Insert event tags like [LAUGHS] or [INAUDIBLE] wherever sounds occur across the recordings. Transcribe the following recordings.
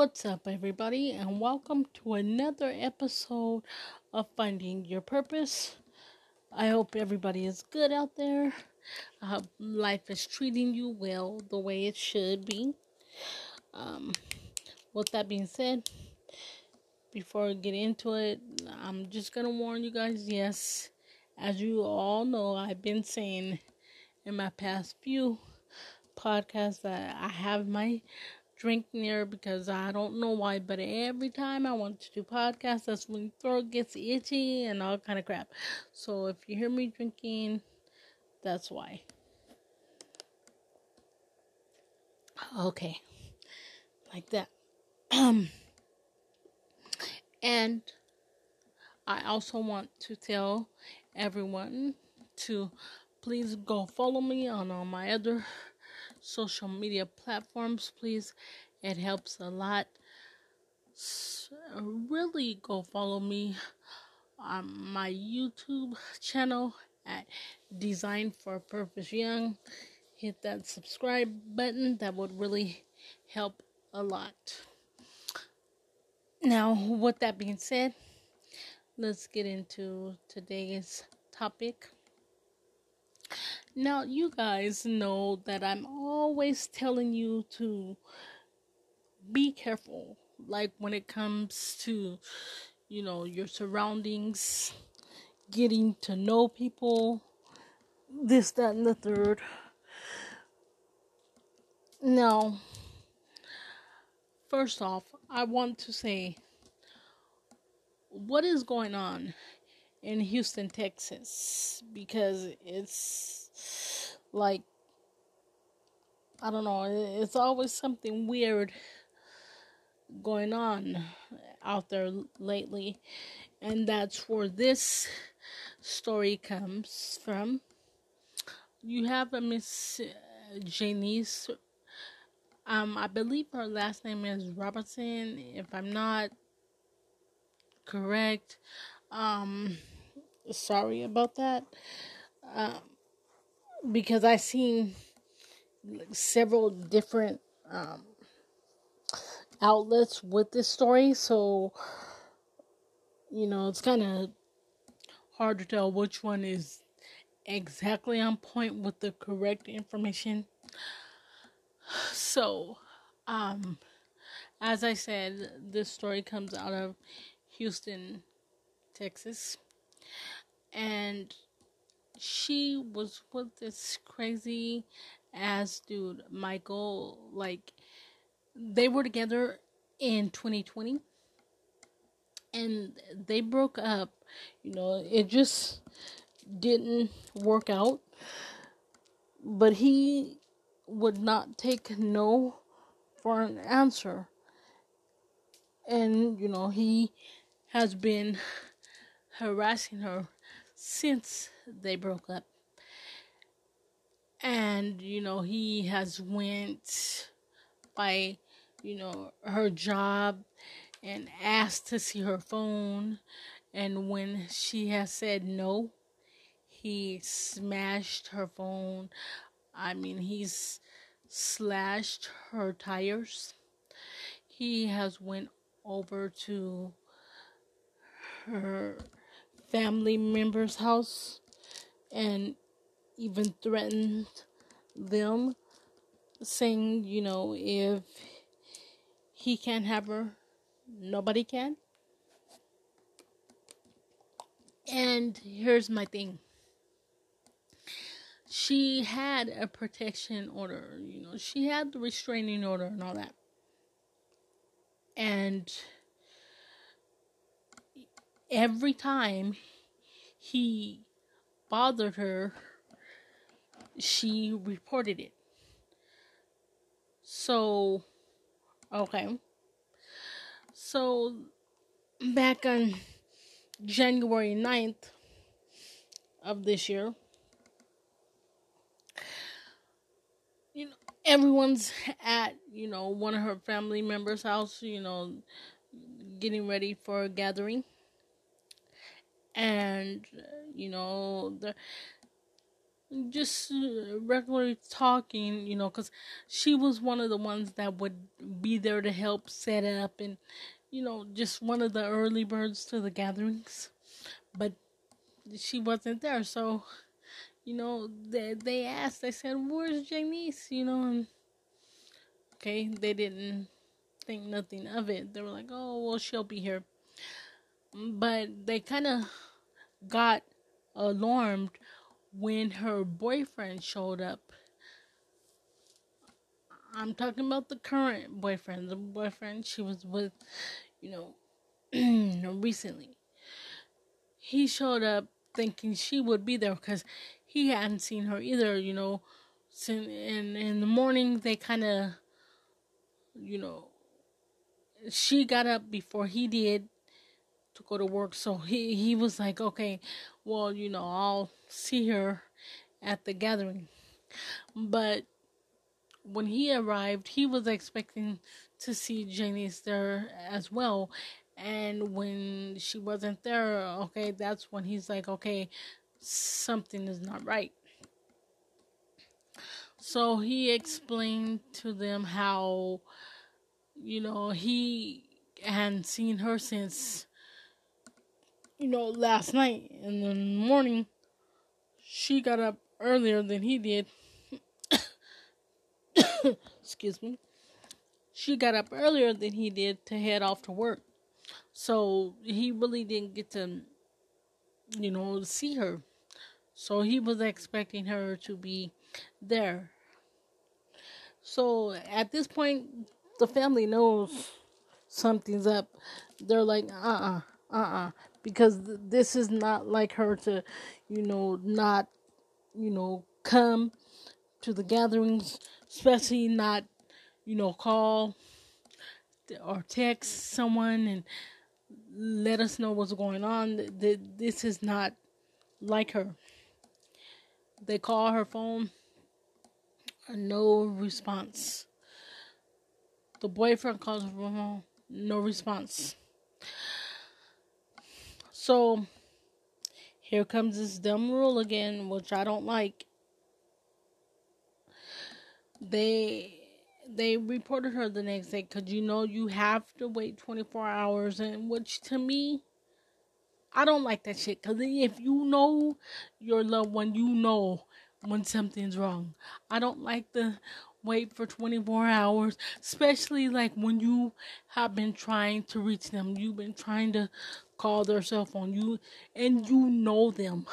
What's up, everybody, and welcome to another episode of Finding Your Purpose. I hope everybody is good out there. I hope life is treating you well the way it should be. Um, with that being said, before I get into it, I'm just gonna warn you guys yes, as you all know, I've been saying in my past few podcasts that I have my drink near because I don't know why, but every time I want to do podcasts, that's when throat gets itchy and all kind of crap. So if you hear me drinking, that's why. Okay, like that. Um, [CLEARS THROAT] and I also want to tell everyone to please go follow me on all my other social media platforms, please. It helps a lot. So really go follow me on my YouTube channel at Design for Purpose Young. Hit that subscribe button, that would really help a lot. Now, with that being said, let's get into today's topic. Now, you guys know that I'm always telling you to be careful, like when it comes to, you know, your surroundings, getting to know people, this, that, and the third. Now, first off, I want to say what is going on in Houston, Texas, because it's like I don't know, it's always something weird going on out there lately, and that's where this story comes from. You have a Miss Janice. Um, I believe her last name is Robertson. If I'm not correct, um, sorry about that. Um, because I've seen several different um, outlets with this story, so you know it's kind of hard to tell which one is exactly on point with the correct information. So, um, as I said, this story comes out of Houston, Texas. And she was with this crazy ass dude, Michael. Like, they were together in 2020 and they broke up. You know, it just didn't work out. But he would not take no for an answer. And, you know, he has been harassing her since they broke up. And, you know, he has went by, you know, her job and asked to see her phone. And when she has said no, he smashed her phone. I mean, he's slashed her tires. He has went over to her family member's house and even threatened them saying, you know, if he can't have her, nobody can. And here's my thing. She had a protection order, you know, she had the restraining order and all that. And every time he bothered her, she reported it. So, okay. So, back on January 9th of this year, you know, everyone's at, you know, one of her family members' house, you know, getting ready for a gathering and you know the just uh, regularly talking, you know, because she was one of the ones that would be there to help set up and, you know, just one of the early birds to the gatherings. But she wasn't there, so, you know, they, they asked, they said, Where's Janice? You know, and okay, they didn't think nothing of it. They were like, Oh, well, she'll be here. But they kind of got alarmed when her boyfriend showed up. I'm talking about the current boyfriend, the boyfriend she was with, you know, [CLEARS THROAT] recently. He showed up thinking she would be there because he hadn't seen her either, you know. In in the morning, they kind of, you know, she got up before he did to go to work, so he he was like, okay, well, you know, I'll see her at the gathering. But when he arrived, he was expecting to see Janice there as well. And when she wasn't there, okay, that's when he's like, okay, something is not right. So he explained to them how, you know, he hadn't seen her since you know, last night in the morning, she got up earlier than he did. [COUGHS] Excuse me. She got up earlier than he did to head off to work. So he really didn't get to, you know, see her. So he was expecting her to be there. So at this point, the family knows something's up. They're like, uh uh-uh, uh, uh-uh because this is not like her to, you know, not, you know, come to the gatherings, especially not, you know, call or text someone and let us know what's going on. This is not like her. They call her phone, uh, no response. The boyfriend calls her phone, no response. So here comes this dumb rule again, which I don't like. They they reported her the next day because you know you have to wait 24 hours, and which to me, I don't like that shit. Because if you know your loved one, you know when something's wrong. I don't like the wait for 24 hours, especially like when you have been trying to reach them. You've been trying to call their cell phone. You and you know them.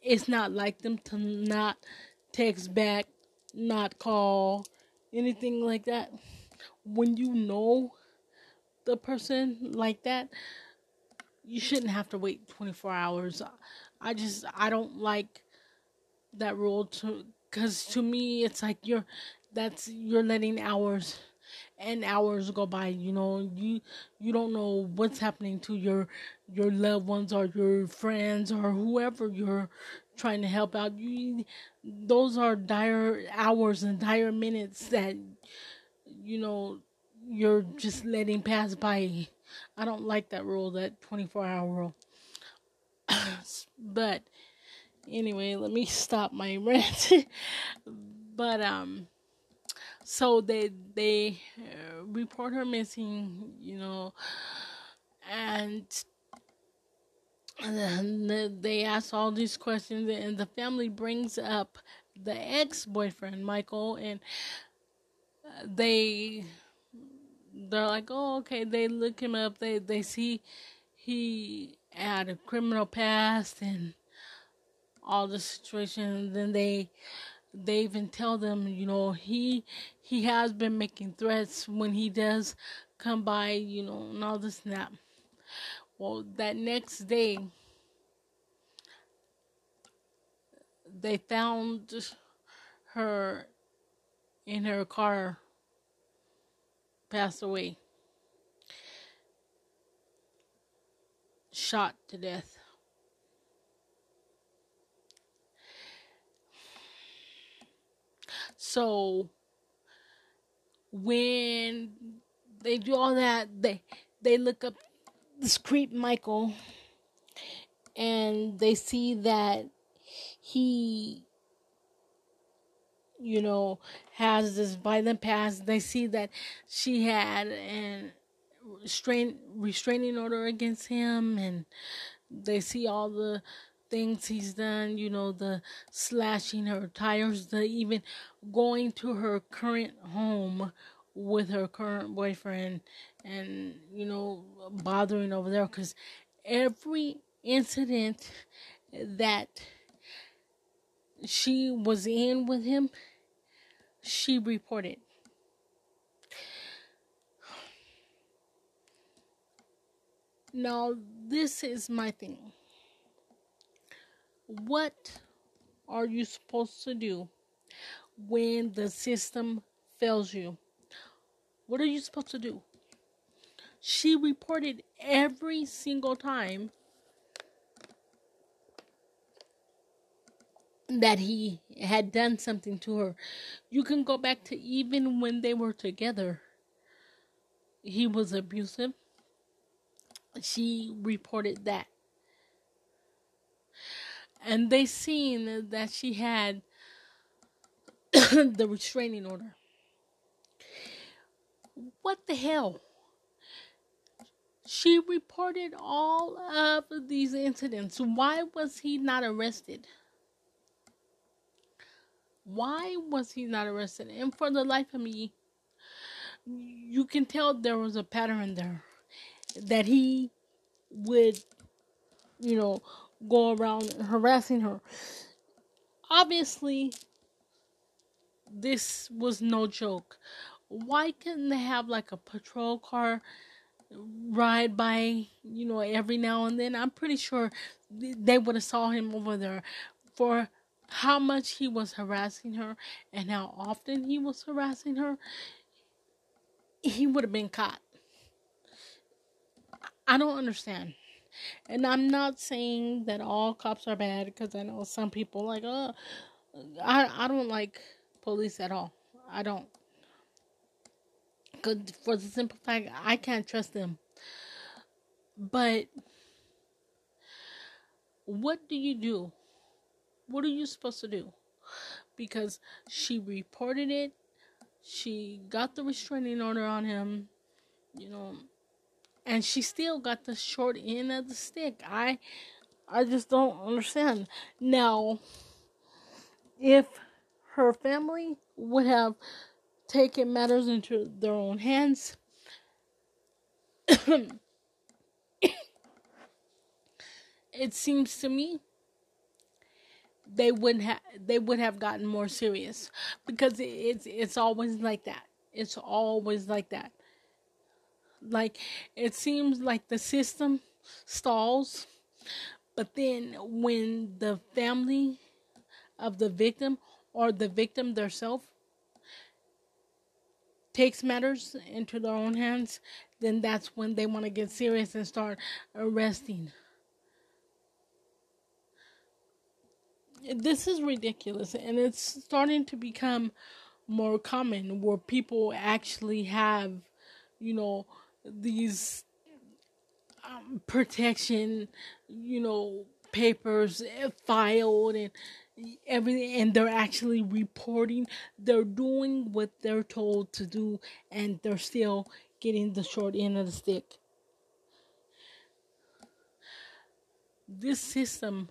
It's not like them to not text back, not call, anything like that. When you know the person like that, you shouldn't have to wait 24 hours. I just I don't like that rule to cuz to me it's like you're that's you're letting hours and hours go by you know you you don't know what's happening to your your loved ones or your friends or whoever you're trying to help out. You those are dire hours and dire minutes that you know you're just letting pass by. I don't like that rule that 24 hour rule. But anyway let me stop my [LAUGHS] rant. But um so they they uh, report her missing you know and and they ask all these questions and the family brings up the ex-boyfriend michael and they they're like oh okay. They look him up. They they see he had a criminal past and all the situation. Then they they even tell them, you know, he he has been making threats when he does come by, you know, and all this and that. Well, that next day, they found her in her car, passed away, shot to death. So when they do all that, they they look up this creep Michael and they see that he you know has this violent past. They see that she had an restrain restraining order against him and they see all the things he's done you know the slashing her tires the even going to her current home with her current boyfriend and you know bothering over there. Because every incident that she was in with him she reported. Now this is my thing what are you supposed to do when the system fails you what are you supposed to do? She reported every single time that he had done something to her. You can go back to even when they were together. He was abusive. She reported that. And they seen that she had [COUGHS] the restraining order. What the hell? She reported all of these incidents. Why was he not arrested? Why was he not arrested? And for the life of me, you can tell there was a pattern there that he would, you know, go around harassing her. Obviously, this was no joke why couldn't they have like a patrol car ride by, you know, every now and then? I'm pretty sure they would have saw him over there for how much he was harassing her and how often he was harassing her. He would have been caught. I don't understand. And I'm not saying that all cops are bad because I know some people like, oh, I I don't like police at all. I don't Because, for the simple fact I can't trust them. But what do you do? What are you supposed to do? Because she reported it, she got the restraining order on him, you know, and she still got the short end of the stick. I I just don't understand. Now, if her family would have taken matters into their own hands. [COUGHS] it seems to me they wouldn't have they would have gotten more serious because it's it's always like that. It's always like that. Like it seems like the system stalls, but then when the family of the victim or the victim themselves takes matters into their own hands, then that's when they want to get serious and start arresting. This is ridiculous, and it's starting to become more common where people actually have, you know, these um, protection, you know, papers filed and everything and they're actually reporting. They're doing what they're told to do and they're still getting the short end of the stick. This system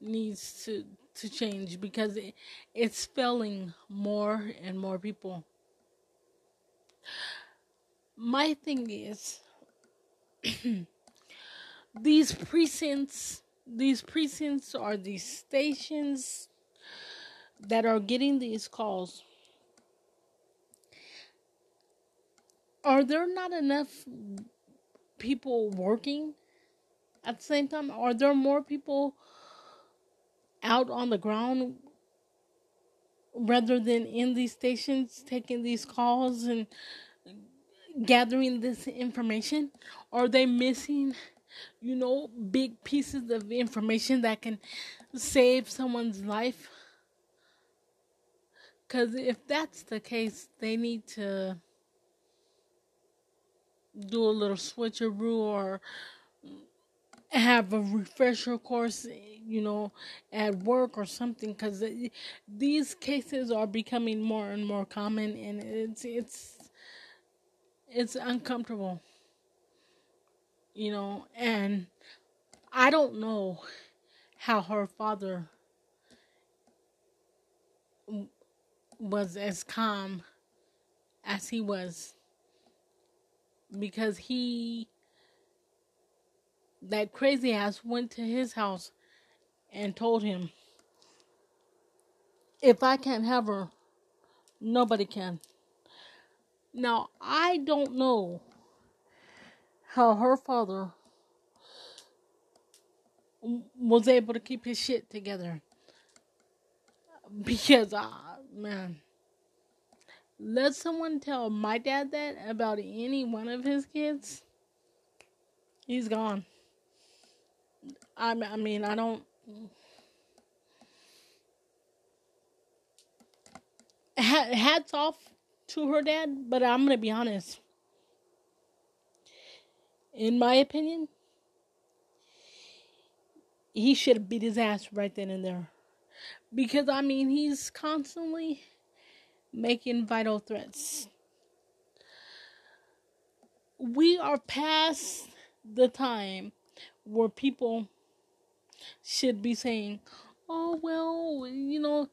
needs to to change because it, it's failing more and more people my thing is [CLEARS THROAT] these precincts these precincts are these stations that are getting these calls. Are there not enough people working at the same time? Are there more people out on the ground rather than in these stations taking these calls and gathering this information? Are they missing you know, big pieces of information that can save someone's life. Because if that's the case, they need to do a little switcheroo or have a refresher course, you know, at work or something, because these cases are becoming more and more common, and it's it's it's uncomfortable, you know, and I don't know how her father was as calm as he was because he that crazy ass went to his house and told him if I can't have her nobody can now I don't know how her father was able to keep his shit together because uh, man let someone tell my dad that about any one of his kids, he's gone. I, I mean, I don't. Hats off to her dad, but I'm going to be honest. In my opinion, he should have beat his ass right then and there. Because, I mean, he's constantly making vital threats. We are past the time where people should be saying, oh, well, you know,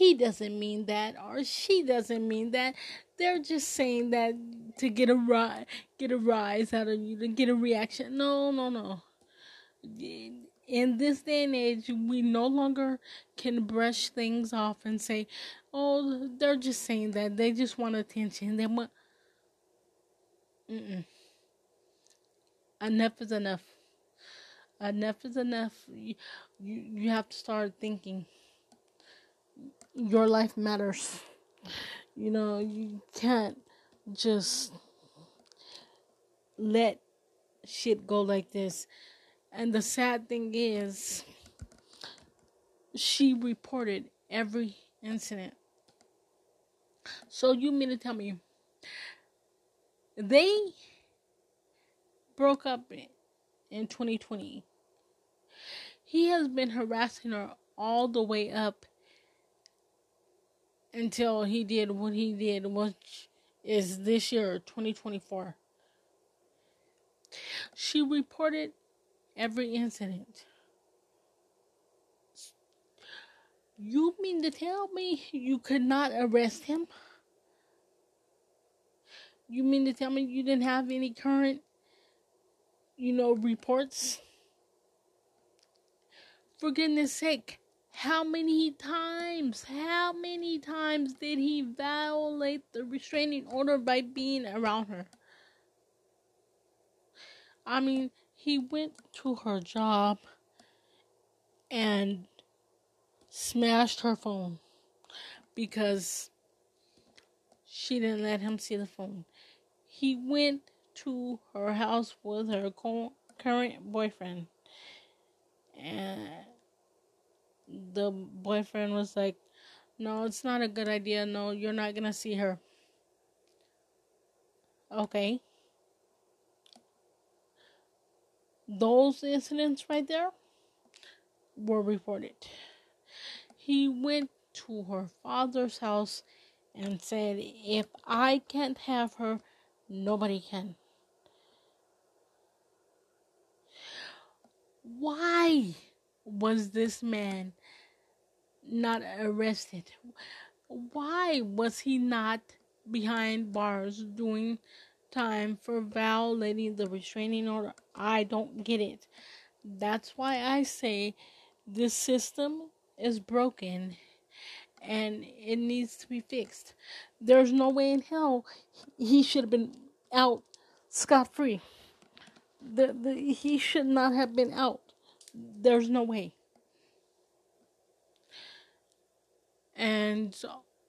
he doesn't mean that or she doesn't mean that. They're just saying that to get a rise, get a rise out of you, to get a reaction. No, no, no in this day and age, we no longer can brush things off and say, "Oh, they're just saying that. They just want attention. They want." Mm-mm. Enough is enough. Enough is enough. You, you you have to start thinking. Your life matters. You know you can't just let shit go like this and the sad thing is, she reported every incident. So you mean to tell me they broke up in 2020? He has been harassing her all the way up until he did what he did, which is this year, 2024. She reported every incident. You mean to tell me you could not arrest him? You mean to tell me you didn't have any current, you know, reports? For goodness sake, how many times, how many times did he violate the restraining order by being around her? I mean, he went to her job and smashed her phone because she didn't let him see the phone. He went to her house with her current boyfriend, and the boyfriend was like, No, it's not a good idea. No, you're not gonna see her. Okay. those incidents right there were reported. He went to her father's house and said, If I can't have her, nobody can. Why was this man not arrested? Why was he not behind bars doing time for violating the restraining order. I don't get it. That's why I say this system is broken and it needs to be fixed. There's no way in hell he should have been out scot free. The, the, he should not have been out. There's no way. And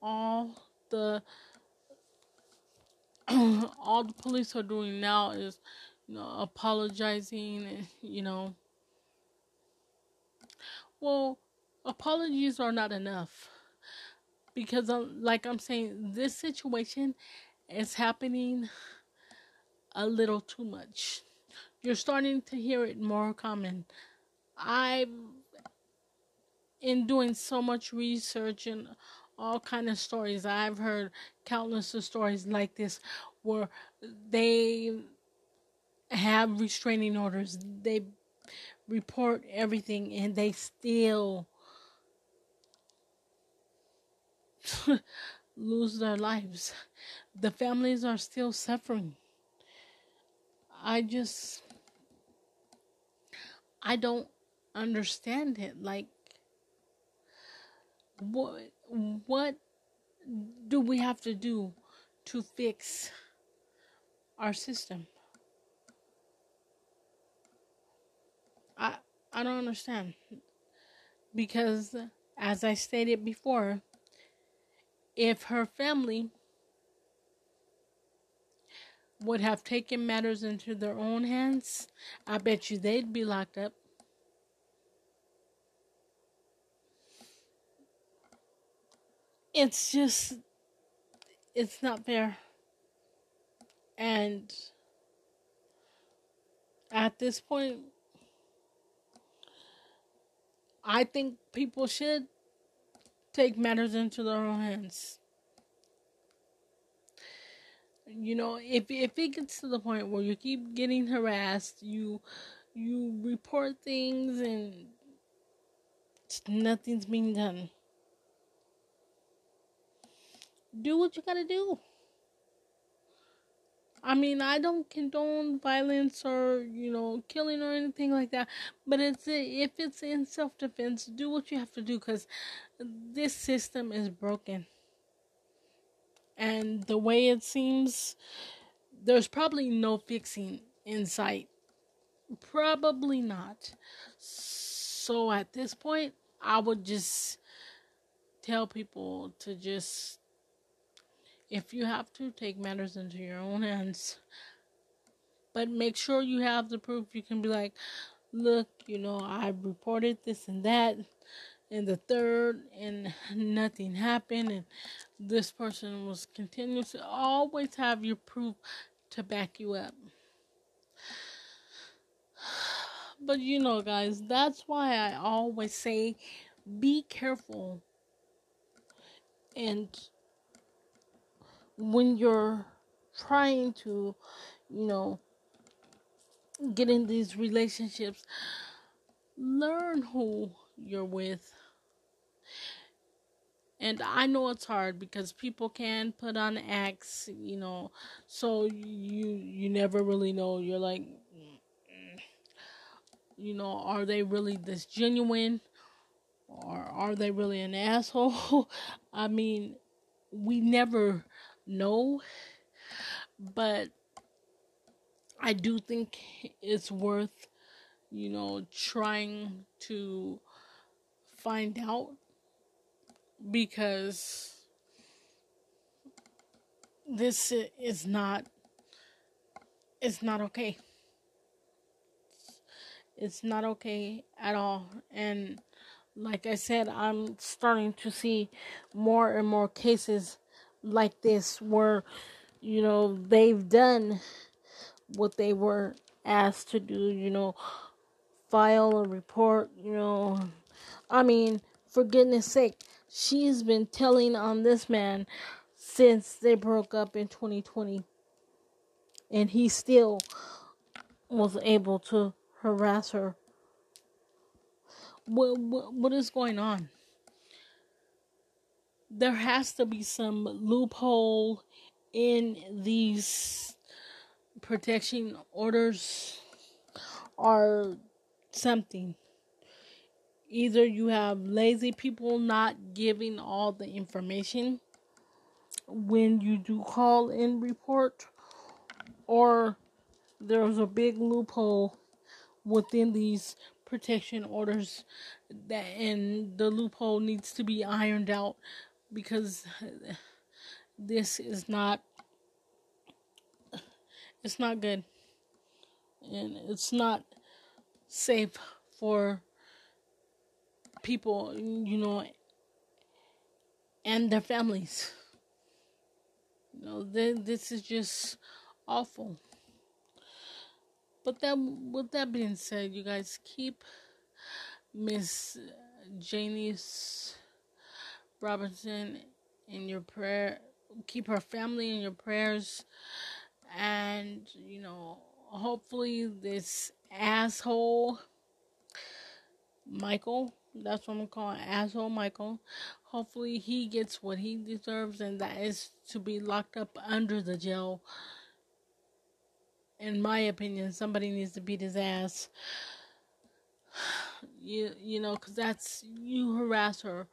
all the [CLEARS THROAT] all the police are doing now is, you know, apologizing, and, you know. Well, apologies are not enough. Because, um, like I'm saying, this situation is happening a little too much. You're starting to hear it more common. I, in doing so much research and all kind of stories, I've heard countless of stories like this where they have restraining orders. They report everything and they still [LAUGHS] lose their lives. The families are still suffering. I just I don't understand it. Like what what do we have to do to fix our system? I I don't understand. Because as I stated before, if her family would have taken matters into their own hands, I bet you they'd be locked up. It's just, it's not fair. And at this point, I think people should take matters into their own hands. You know, if if it gets to the point where you keep getting harassed, you you report things and nothing's being done. Do what you gotta do. I mean, I don't condone violence or you know killing or anything like that, but it's if it's in self defense, do what you have to do because this system is broken, and the way it seems, there's probably no fixing in sight. Probably not. So at this point, I would just tell people to just if you have to, take matters into your own hands. But make sure you have the proof. You can be like, look, you know, I reported this and that, and the third, and nothing happened, and this person was continuously. Always have your proof to back you up. But you know, guys, that's why I always say be careful and when you're trying to, you know, get in these relationships, learn who you're with. And I know it's hard because people can put on acts, you know, so you you never really know. You're like you know, are they really this genuine or are they really an asshole? [LAUGHS] I mean, we never no, but I do think it's worth, you know, trying to find out because this is not it's not okay. It's not okay at all and like I said, I'm starting to see more and more cases like this where you know they've done what they were asked to do you know file a report you know. I mean for goodness sake she's been telling on this man since they broke up in 2020 and he still was able to harass her. What, what, what is going on there has to be some loophole in these protection orders or something. Either you have lazy people not giving all the information when you do call in report, or there's a big loophole within these protection orders that and the loophole needs to be ironed out because this is not it's not good. And it's not safe for people you know and their families. You know this is just awful. But that with that being said you guys keep Miss Janice Robinson in your prayer. Keep her family in your prayers. And, you know, hopefully this asshole Michael, that's what I'm calling asshole Michael. Hopefully he gets what he deserves and that is to be locked up under the jail. In my opinion, somebody needs to beat his ass. [SIGHS] You you know, cuz that's you harass her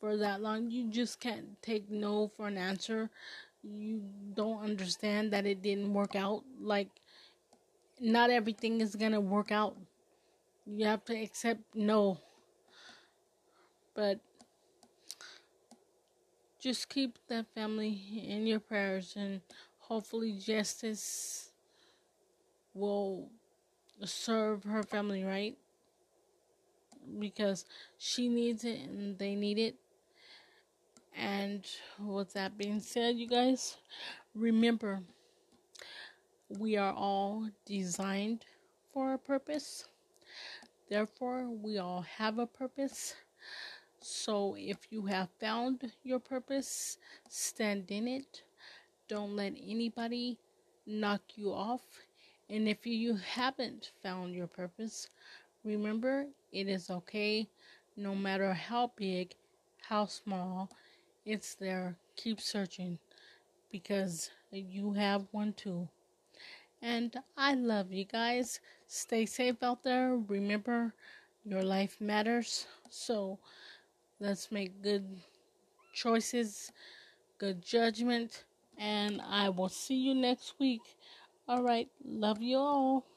for that long. You just can't take no for an answer. You don't understand that it didn't work out like not everything is going to work out. You have to accept no. But just keep that family in your prayers and hopefully justice will serve her family right because she needs it and they need it and with that being said you guys remember we are all designed for a purpose. Therefore, we all have a purpose. So, if you have found your purpose, stand in it. Don't let anybody knock you off. And if you haven't found your purpose, remember it is okay no matter how big, how small, it's there. Keep searching because you have one too. And I love you guys. Stay safe out there. Remember, your life matters. So let's make good choices, good judgment. And I will see you next week. All right. Love you all.